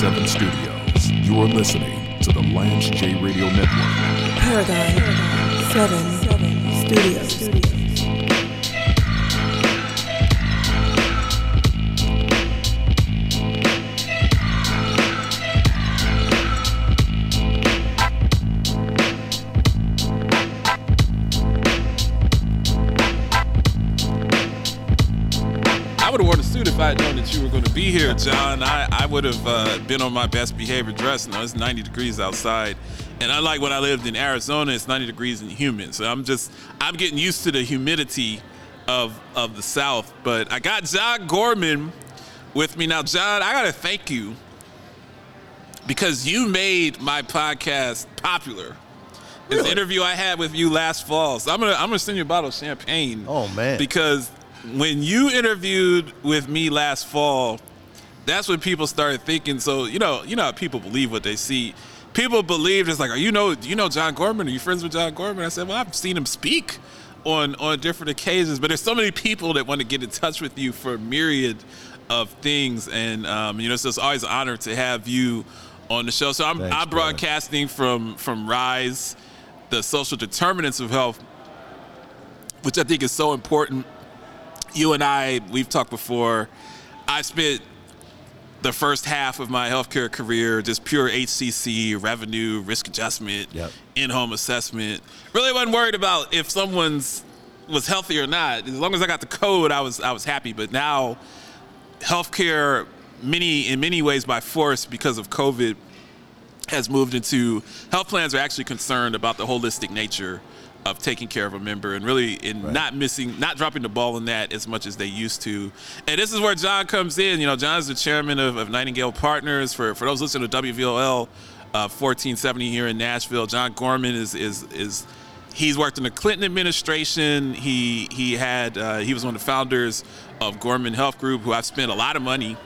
14-7 studios. You are listening to the Lance J Radio Network. Paradigm 7 Studios. I that you were going to be here, John. I, I would have uh, been on my best behavior dress. Now it's 90 degrees outside, and unlike when I lived in Arizona, it's 90 degrees and humid. So I'm just I'm getting used to the humidity of of the South. But I got John Gorman with me now. John, I got to thank you because you made my podcast popular. This Really? interview I had with you last fall. So I'm gonna I'm gonna send you a bottle of champagne. Oh, man. Because when you interviewed with me last fall, that's when people started thinking. So you know, you know how people believe what they see. People believe it's like, are you know, do you know John Gorman? Are you friends with John Gorman? I said, well, I've seen him speak on on different occasions, but there's so many people that want to get in touch with you for a myriad of things, and um, you know, so it's always an honor to have you on the show. So I'm Thanks, I'm broadcasting from from Rise, the social determinants of health, which I think is so important you and I, we've talked before. I spent the first half of my healthcare career just pure HCC, revenue, risk adjustment, Yep. in-home assessment. Really wasn't worried about if someone's was healthy or not. As long as I got the code, I was I was happy. But now, healthcare, many in many ways by force because of COVID, has moved into health plans are actually concerned about the holistic nature of taking care of a member and really in Right. not missing not dropping the ball in that as much as they used to. And this is where john comes in. You know john's the chairman of, of nightingale partners. For, for those listening to wvol uh, 1470 here in nashville john gorman is is is he's worked in the clinton administration. He he had uh, he was one of the founders of gorman health group who i've spent a lot of money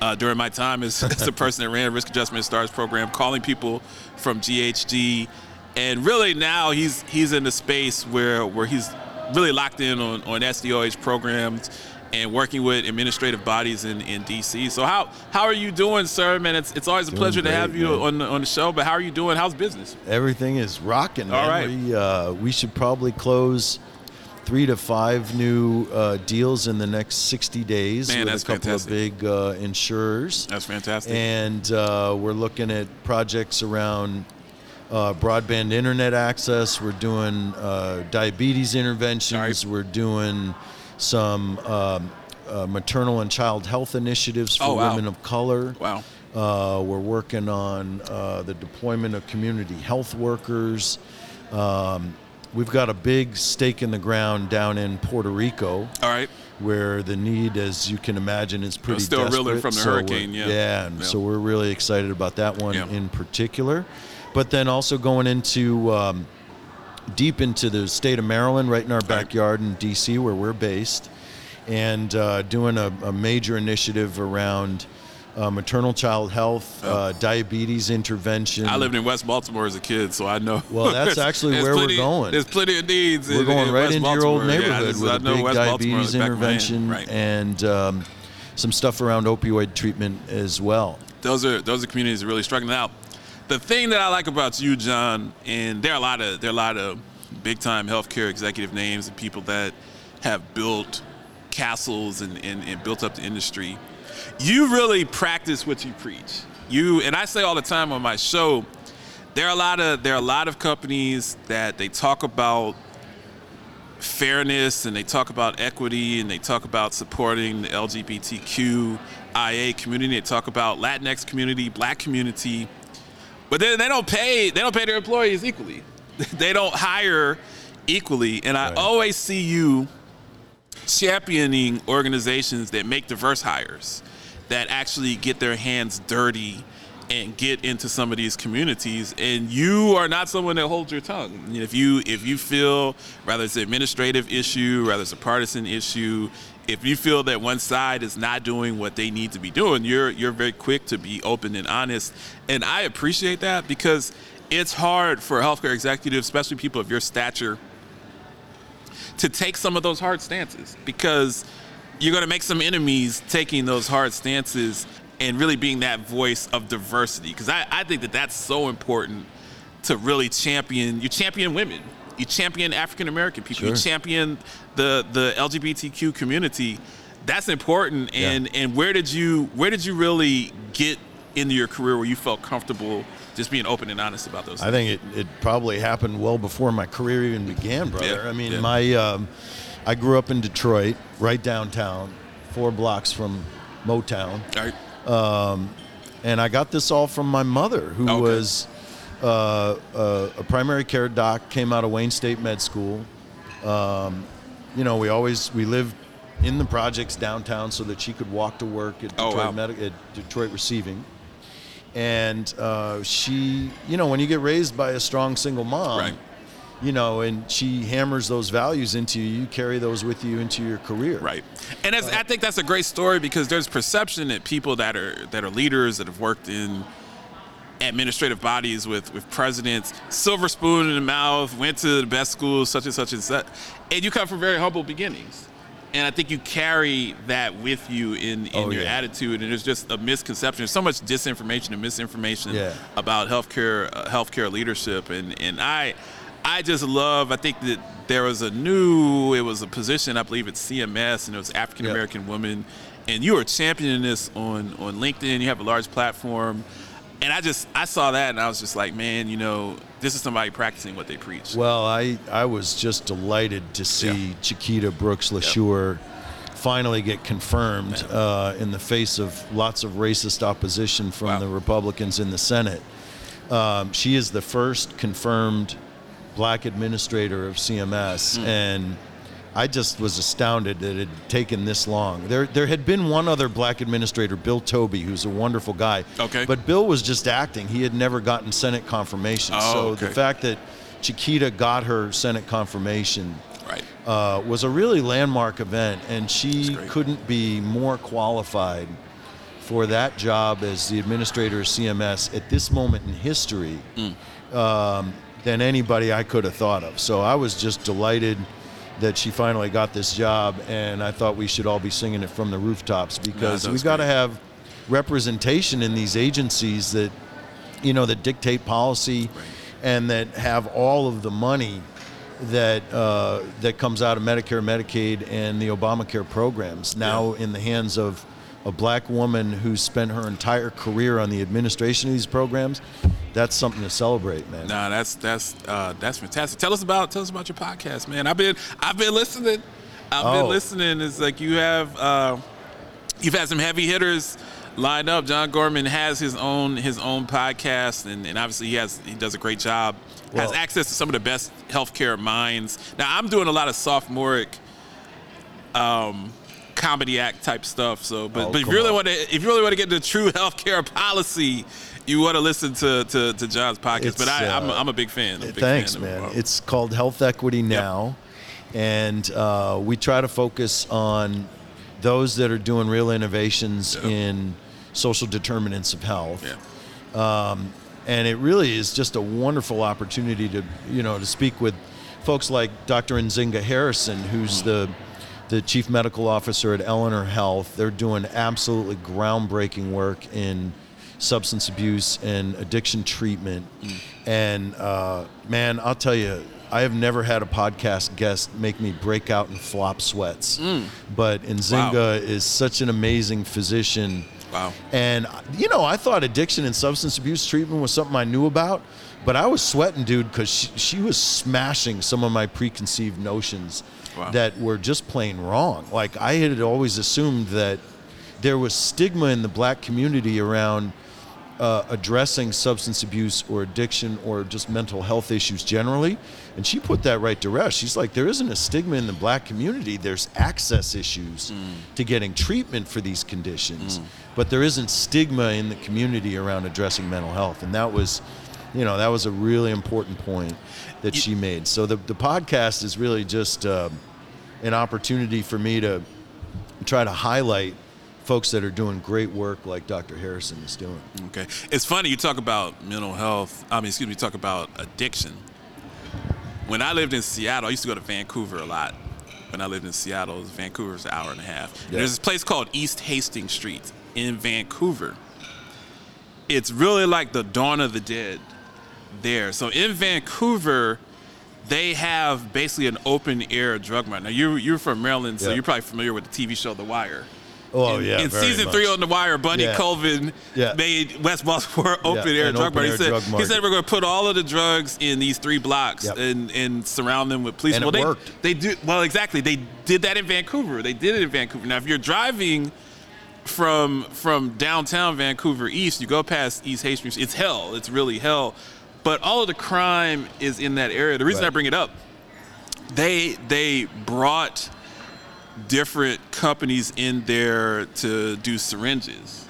uh, during my time as, as the person that ran risk adjustment stars program, calling people from GHG, and really now he's he's in the space where where he's really locked in on, on SDOH programs and working with administrative bodies in, in DC. So how how are you doing, sir? Man, it's it's always a Doing pleasure to have you man. on the, on the show. But how are you doing? How's business? Everything is rocking. All man. right. We, uh, we should probably close three to five new uh, deals in the next 60 days Man, with that's a couple fantastic. of big uh, insurers. That's fantastic. And uh, we're looking at projects around uh, broadband internet access. We're doing uh, diabetes interventions. We're doing some um, uh, maternal and child health initiatives for Oh, wow. women of color. wow. Uh, we're working on uh, the deployment of community health workers. Um, we've got a big stake in the ground down in Puerto Rico, All right. where the need, as you can imagine, is pretty still reeling desperate. from the So hurricane, yeah. Yeah, Yeah. so we're really excited about that one Yeah. in particular. But then also going into um, deep into the state of Maryland, right in our backyard in D.C., where we're based, and uh, doing a, a major initiative around uh, maternal child health, uh, diabetes intervention. I lived in West Baltimore as a kid, so I know. Well, that's actually where we're going. There's plenty of needs. We're in- going in right West into your old Baltimore. Yeah, neighborhood just- with I a big West diabetes in the back of my hand. intervention Right. and um, some stuff around opioid treatment as well. those are those are communities that are really struggling out. The thing that I like about you, John, and there are a lot of there are a lot of big time healthcare executive names and people that have built castles and, and, and built up the industry. You really practice what you preach. You and I say all the time on my show, there are a lot of there are a lot of companies that they talk about fairness and they talk about equity and they talk about supporting the LGBTQIA community. They talk about Latinx community, Black community, but then they don't pay. They don't pay their employees equally. they don't hire equally. And I Right. always see you championing organizations that make diverse hires, that actually get their hands dirty and get into some of these communities and you are not someone that holds your tongue if you if you feel rather it's an administrative issue rather it's a partisan issue if you feel that one side is not doing what they need to be doing you're you're very quick to be open and honest and i appreciate that because it's hard for healthcare executives especially people of your stature to take some of those hard stances because you're going to make some enemies taking those hard stances. and really being that voice of diversity because I, I think that that's so important to really champion you champion women you champion african american people you champion the the lgbtq community that's important and and where did you where did you really get into your career where you felt comfortable just being open and honest about those I things? think it, it probably happened well before my career even began, brother. Yeah, I mean, yeah. my um, I grew up in Detroit, right downtown, four blocks from Motown, All right. and I got this all from my mother, who Okay. was uh, a, a primary care doc, came out of Wayne State Med School. Um, you know, we always we lived in the projects downtown so that she could walk to work at Oh, Detroit, wow. Medi- at Detroit Receiving. And uh, she, you know, when you get raised by a strong single mom, Right. you know, and she hammers those values into you, you carry those with you into your career. Right, and that's, I think that's a great story because there's perception that people that are that are leaders that have worked in administrative bodies with with presidents, silver spoon in the mouth, went to the best schools, such and such and such, and you come from very humble beginnings. And I think you carry that with you in, in Oh, your yeah. attitude, and there's just a misconception. There's so much disinformation and misinformation Yeah. about healthcare uh, healthcare leadership, and and I I just love. I think that there was a new. It was a position I believe at CMS, and it was African American woman, and you are championing this on on LinkedIn. You have a large platform, and I just I saw that, and I was just like, man, you know, this is somebody practicing what they preach. Well, I, I was just delighted to see Yeah. Chiquita Brooks LaSure finally get confirmed uh, in the face of lots of racist opposition from Wow. the Republicans in the Senate. Um, she is the first confirmed black administrator of CMS, Hmm. and I just was astounded that it had taken this long. There, there had been one other black administrator, Bill Toby, who's a wonderful guy. Okay. But Bill was just acting. He had never gotten Senate confirmation. Oh, so okay. the fact that Chiquita got her Senate confirmation right. uh, was a really landmark event, and she couldn't be more qualified for that job as the administrator of CMS at this moment in history um, than anybody I could have thought of. So I was just delighted that she finally got this job, and I thought we should all be singing it from the rooftops because that we've got to have representation in these agencies that you know that dictate policy and that have all of the money that uh, that comes out of Medicare, Medicaid, and the Obamacare programs now in the hands of a black woman who spent her entire career on the administration of these programs. That's something to celebrate, man. Nah, that's that's uh, that's fantastic. Tell us about tell us about your podcast, man. I've been I've been listening. I've been Oh. listening. It's like you have uh, you've had some heavy hitters lined up. John Gorman has his own his own podcast, and, and obviously he has he does a great job. has access to some of the best healthcare minds. Now I'm doing a lot of sophomoric um, comedy act type stuff. So, but, Oh, but if you really on. want to, if you really want to get the true healthcare policy, you want to listen to, to, to John's podcast. It's, but I, I'm, uh, I'm a big fan. I'm a big Thanks, fan man. it. It's called Health Equity Now, and uh, we try to focus on those that are doing real innovations Yeah. in social determinants of health. yeah. and it really is just a wonderful opportunity to you know to speak with folks like Dr. Nzinga Harrison, who's the the chief medical officer at Eleanor Health. They're doing absolutely groundbreaking work in substance abuse and addiction treatment. And uh, man, I'll tell you. I have never had a podcast guest make me break out in flop sweats. But Nzinga Wow. is such an amazing physician. Wow. And you know, I thought addiction and substance abuse treatment was something I knew about, but I was sweating, dude, because she, she was smashing some of my preconceived notions Wow. that were just plain wrong. Like I had always assumed that there was stigma in the black community around uh, addressing substance abuse or addiction or just mental health issues generally. And she put that right to rest. She's like, there isn't a stigma in the black community. There's access issues to getting treatment for these conditions, but there isn't stigma in the community around addressing mental health. And that was, you know, that was a really important point that she made. So the, the podcast is really just uh, an opportunity for me to try to highlight folks that are doing great work like Dr. Harrison is doing. Okay. It's funny you talk about mental health. I mean, excuse me, you talk about addiction. When I lived in Seattle, I used to go to Vancouver a lot. When I lived in Seattle, Vancouver's an hour and a half. Yeah. There's this place called East Hastings Street. in Vancouver. It's really like the dawn of the dead there. So in Vancouver, they have basically an open air drug mart. Now you're you're from Maryland, so Yeah. you're probably familiar with the TV show The Wire. Oh in, yeah. In season much. three on The Wire, Bunny Yeah. Colvin Yeah. made West Baltimore open air drug mart. He open-air said, drug he said we're going to put all of the drugs in these three blocks Yep. and, and surround them with police. And well, it they, worked. They do well exactly. They did that in Vancouver. They did it in Vancouver. Now, if you're driving from from downtown Vancouver east, you go past East Hastings. It's hell. It's really hell. But all of the crime is in that area. The reason I bring it up, they they brought different companies in there to do syringes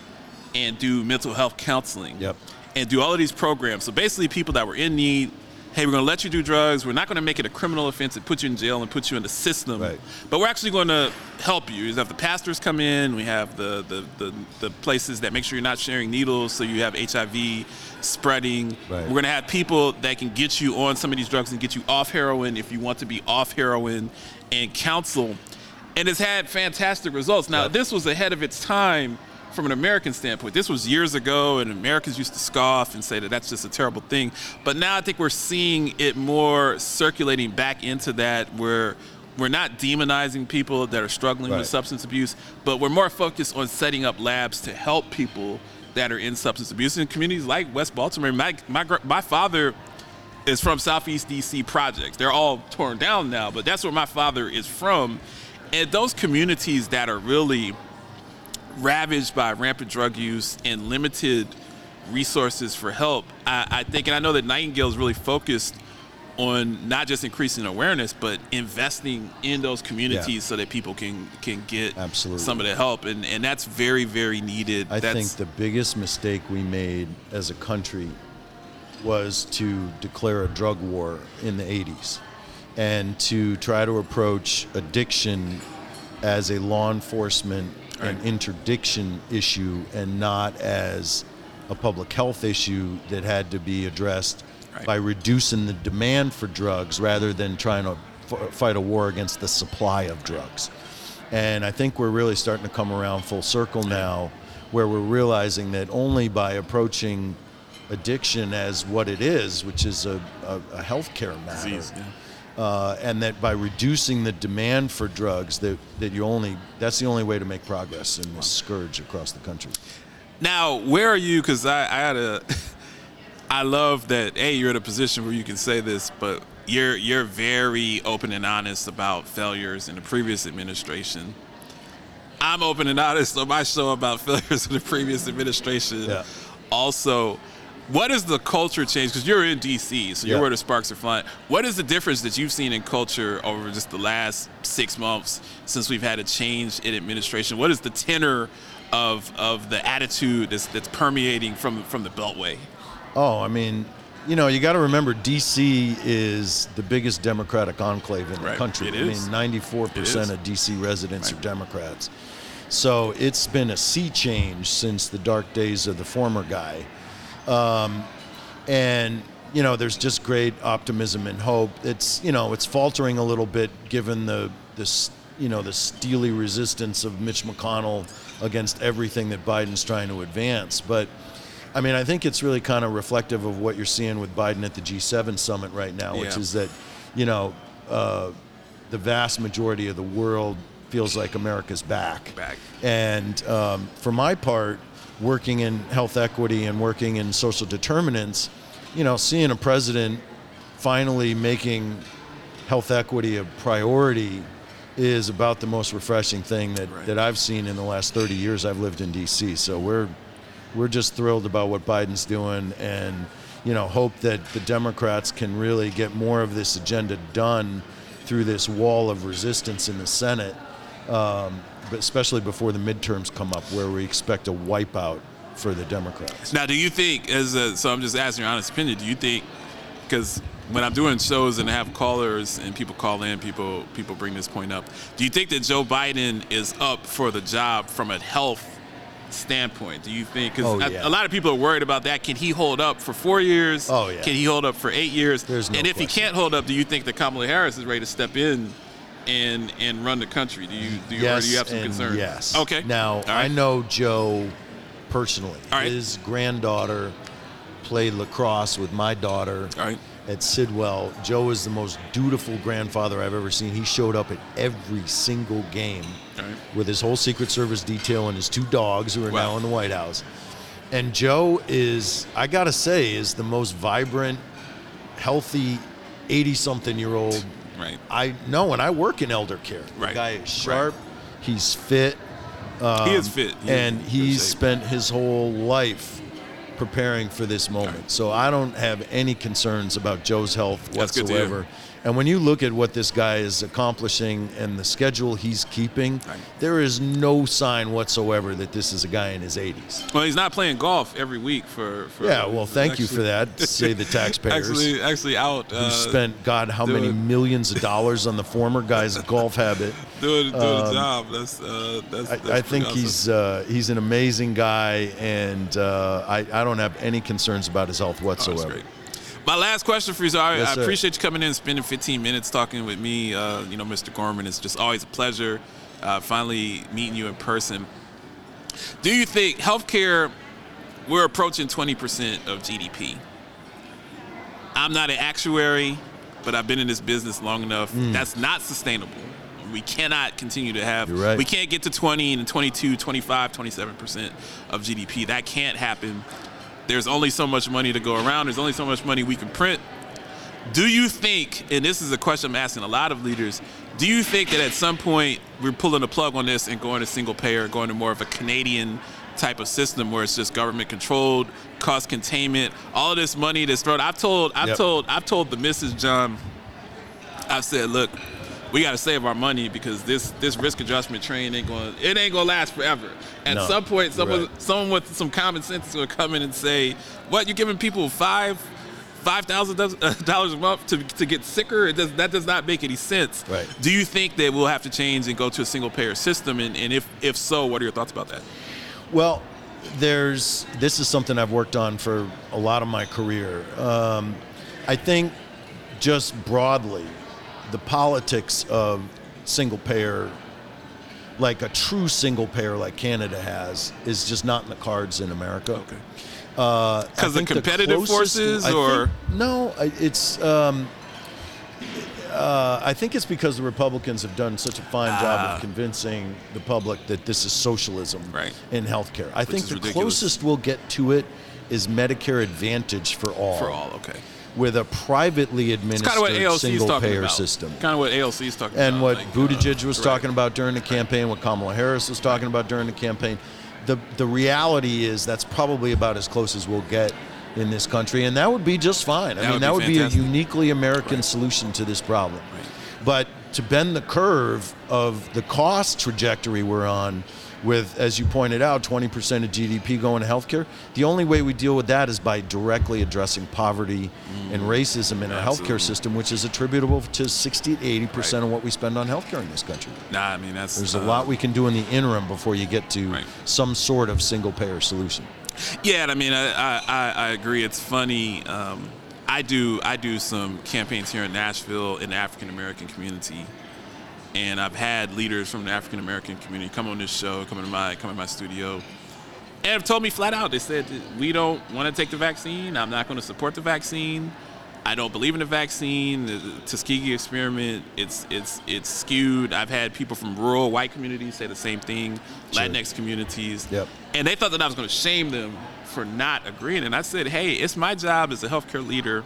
and do mental health counseling Yep. and do all of these programs. So basically, people that were in need, hey, we're going to let you do drugs. We're not going to make it a criminal offense and put you in jail and put you in the system. Right. But we're actually going to help you. We have the pastors come in. We have the, the, the, the places that make sure you're not sharing needles so you have HIV spreading. Right. We're going to have people that can get you on some of these drugs and get you off heroin if you want to be off heroin and counsel. And it's had fantastic results. Now, Yep. this was ahead of its time from an American standpoint. This was years ago, and Americans used to scoff and say that that's just a terrible thing. But now I think we're seeing it more circulating back into that where we're not demonizing people that are struggling Right. with substance abuse, but we're more focused on setting up labs to help people that are in substance abuse in communities like West Baltimore. My, my, my father is from Southeast DC projects. They're all torn down now, but that's where my father is from. And those communities that are really ravaged by rampant drug use and limited resources for help, I, I think, and I know that Nightingale is really focused on not just increasing awareness, but investing in those communities Yeah. so that people can can get Absolutely. some of the help, and and that's very very needed. I that's, think the biggest mistake we made as a country was to declare a drug war in the 80s and to try to approach addiction as a law enforcement and interdiction issue and not as a public health issue that had to be addressed Right. by reducing the demand for drugs rather than trying to f- fight a war against the supply of drugs. And I think we're really starting to come around full circle now where we're realizing that only by approaching addiction as what it is, which is a, a, a healthcare matter, disease. Yeah. Uh, and that by reducing the demand for drugs, that, that you only that's the only way to make progress in this scourge across the country. Now, where are you? Because I, I had a, I love that. Hey, you're in a position where you can say this, but you're you're very open and honest about failures in the previous administration. I'm open and honest on my show about failures in the previous administration. Yeah. Also, what is the culture change? Because you're in D.C., so you're Yeah. where the sparks are flying. What is the difference that you've seen in culture over just the last six months since we've had a change in administration? What is the tenor of of the attitude that's, that's permeating from from the Beltway? Oh, I mean, you know, you got to remember DC is the biggest Democratic enclave in the Right. country. It I is. mean, 94% of DC residents Right. are Democrats. So it's been a sea change since the dark days of the former guy. Um, and you know, there's just great optimism and hope. It's you know, it's faltering a little bit given the this you know the steely resistance of Mitch McConnell against everything that Biden's trying to advance. But I mean, I think it's really kind of reflective of what you're seeing with Biden at the G7 summit right now, which is that you know uh, the vast majority of the world feels like America's back. Back. And um, for my part, working in health equity and working in social determinants, you know, seeing a president finally making health equity a priority is about the most refreshing thing that, Right. that I've seen in the last 30 years I've lived in DC. So we're we're just thrilled about what Biden's doing and you know hope that the Democrats can really get more of this agenda done through this wall of resistance in the Senate um, especially before the midterms come up, where we expect a wipeout for the Democrats. Now, do you think, as a, so I'm just asking your honest opinion, do you think, because when I'm doing shows and I have callers and people call in, people people bring this point up, do you think that Joe Biden is up for the job from a health standpoint? Do you think, because Oh, a, yeah. a lot of people are worried about that, can he hold up for four years? Oh, yeah. Can he hold up for eight years? There's no and if he can't hold up, do you think that Kamala Harris is ready to step in and and run the country? Do you do you, or do you have some concerns? Yes. Okay. Now right. I know Joe personally. Right. His granddaughter played lacrosse with my daughter right. at Sidwell. Joe is the most dutiful grandfather I've ever seen. He showed up at every single game with his whole Secret Service detail and his two dogs who are Wow. now in the White House. And Joe is, I gotta say, is the most vibrant, healthy, 80 something year old Right. I know, and I work in elder care. Right. The guy is sharp, he's fit, he is um, fit. He and good he's shape. spent his whole life preparing for this moment. Right. So I don't have any concerns about Joe's health That's good to hear. whatsoever. And when you look at what this guy is accomplishing and the schedule he's keeping, there is no sign whatsoever that this is a guy in his 80s. Well, he's not playing golf every week for. for Yeah, well, thank you for that, say the taxpayers. Actually, actually out. who Uh, spent God how many millions of dollars on the former guy's golf habit. doing, doing um, a job. That's uh, that's. I, that's I pretty think awesome. he's uh, he's an amazing guy, and uh, I, I don't have any concerns about his health Oh, that's whatsoever. great. My last question for you, so I, Yes, I appreciate you coming in and spending 15 minutes talking with me. Uh, you know, Mr. Gorman, it's just always a pleasure uh, finally meeting you in person. Do you think healthcare, we're approaching 20% of GDP? I'm not an actuary, but I've been in this business long enough. That's not sustainable. We cannot continue to have, right. we can't get to 20 and 22, 25, 27% of GDP. That can't happen. There's only so much money to go around. There's only so much money we can print. Do you think, and this is a question I'm asking a lot of leaders, do you think that at some point we're pulling the plug on this and going to single payer, going to more of a Canadian type of system where it's just government controlled, cost containment, all this money that's thrown? I've told, I've Yep. told, I've told the Mrs. John, I've said, look, we got to save our money because this this risk adjustment train ain't going it ain't going to last forever. At No, some point, someone right. someone with some common sense is going to come in and say, "What you're giving people five five thousand dollars a month to, to get sicker? It does that does not make any sense." Right. Do you think that we'll have to change and go to a single payer system? And, and if if so, what are your thoughts about that? Well, there's this is something I've worked on for a lot of my career. Um, I think just broadly, the politics of single payer, like a true single payer like Canada has, is just not in the cards in America. Okay. Uh, I 'Cause of think the competitive closest- forces, I think- or- no? I- It's. Um, uh, I think it's because the Republicans have done such a fine job Ah. of convincing the public that this is socialism Right. in healthcare. I think the ridiculous. closest we'll get to it is Medicare Advantage for all. For all, okay. With a privately administered kind of what single payer system. Kind of what AOC is talking And about. And what like, Buttigieg uh, was right. talking about during the campaign, what Kamala Harris was talking about during the campaign, the the reality is that's probably about as close as we'll get in this country, and that would be just fine. I That mean, would that would be a uniquely American Right. solution to this problem. Right. But to bend the curve of the cost trajectory we're on, with as you pointed out, 20% of GDP going to healthcare, the only way we deal with that is by directly addressing poverty and racism in our Mm. Healthcare system, which is attributable to 60 to 80% Right. of what we spend on healthcare in this country. Nah, I mean that's There's a uh, lot we can do in the interim before you get to Right. some sort of single payer solution. Yeah, I mean, I, I, I- I agree. It's funny. Um, I do I do some campaigns here in Nashville in the African American community, and I've had leaders from the African American community come on this show, come in my come in my studio, and have told me flat out. They said we don't want to take the vaccine. I'm not going to support the vaccine. I don't believe in the vaccine. The Tuskegee experiment, it's it's it's skewed. I've had people from rural white communities say the same thing, Sure. Latinx communities. Yep. And they thought that I was going to shame them for not agreeing. And I said, hey, it's my job as a healthcare leader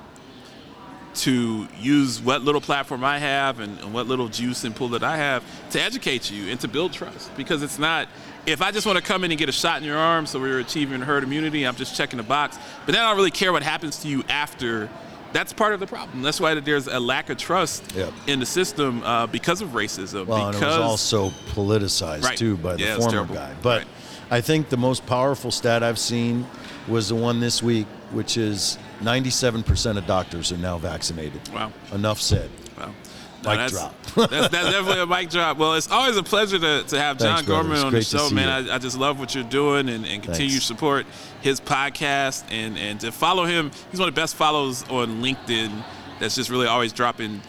to use what little platform I have and, and what little juice and pull that I have to educate you and to build trust. Because it's not, if I just want to come in and get a shot in your arm so we're achieving herd immunity, I'm just checking the box. But then I don't really care what happens to you after. That's part of the problem. That's why there's a lack of trust Yep. in the system uh, because of racism. Well, and it was also politicized Right. too by the Yeah, former guy. But Right. I think the most powerful stat I've seen was the one this week, which is 97% of doctors are now vaccinated. Wow. Enough said. Wow. Mic that's, drop. that's, that's definitely a mic drop. Well, it's always a pleasure to, to have John Thanks. Gorman on the show, man. I, I just love what you're doing and, and continue to support his podcast and, and to follow him. He's one of the best follows on LinkedIn that's just really always dropping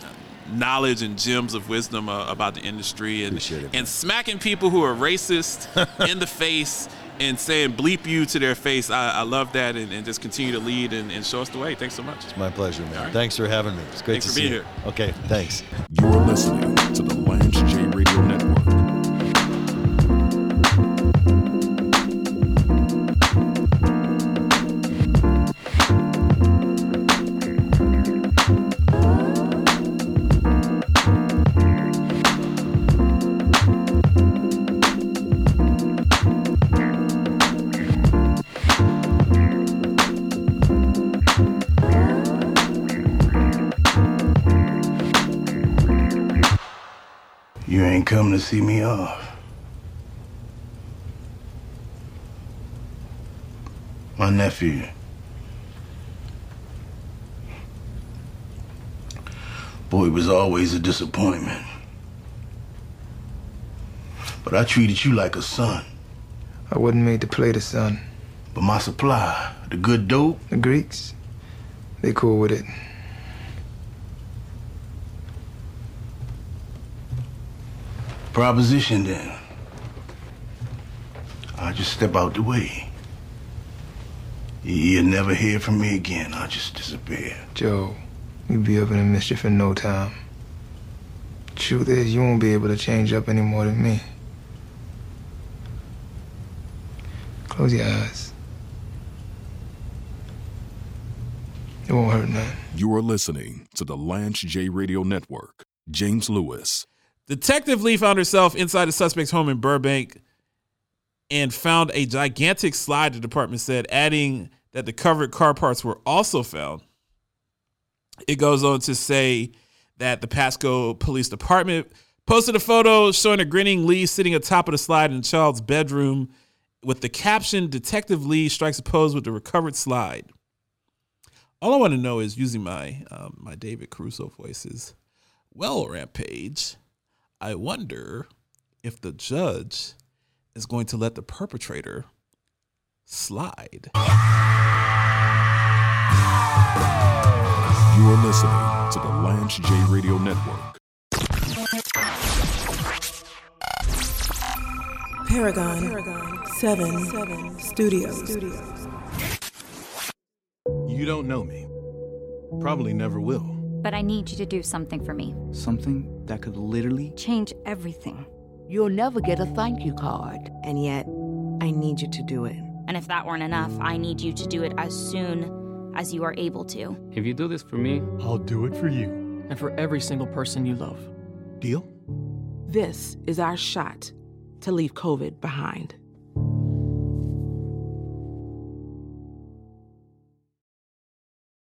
knowledge and gems of wisdom uh, about the industry and it, and smacking people who are racist in the face and saying bleep you to their face. I, I love that and, and just continue to lead and, and show us the way. Thanks so much. It's my pleasure, man. All right. Thanks for having me. It's great Thanks to for see being you. here. Okay, thanks. You're listening to the come to see me off. My nephew. Boy was always a disappointment. But I treated you like a son. I wasn't made to play the son. But my supply, the good dope, The Greeks, they cool with it. Proposition then. I'll just step out the way. You'll never hear from me again. I'll just disappear. Joe, you'll be up in the mischief in no time. Truth is, you won't be able to change up any more than me. Close your eyes. It won't hurt none. You are listening to the Lance J Radio Network. James Lewis. Detective Lee found herself inside the suspect's home in Burbank and found a gigantic slide, the department said, adding that the covered car parts were also found. It goes on to say that the Pasco Police Department posted a photo showing a grinning Lee sitting atop of the slide in the child's bedroom with the caption Detective Lee strikes a pose with the recovered slide. All I want to know is using my um, my David Caruso voices. Well, Rampage, I wonder if the judge is going to let the perpetrator slide. You are listening to the Lance J Radio Network. Paragon, Paragon 7, 7 Studios. You don't know me. Probably never will. But I need you to do something for me. Something that could literally Change everything. You'll never get a thank you card. And yet, I need you to do it. And if that weren't enough, I need you to do it as soon as you are able to. If you do this for me, I'll do it for you. and for every single person you love. Deal? This is our shot to leave COVID behind.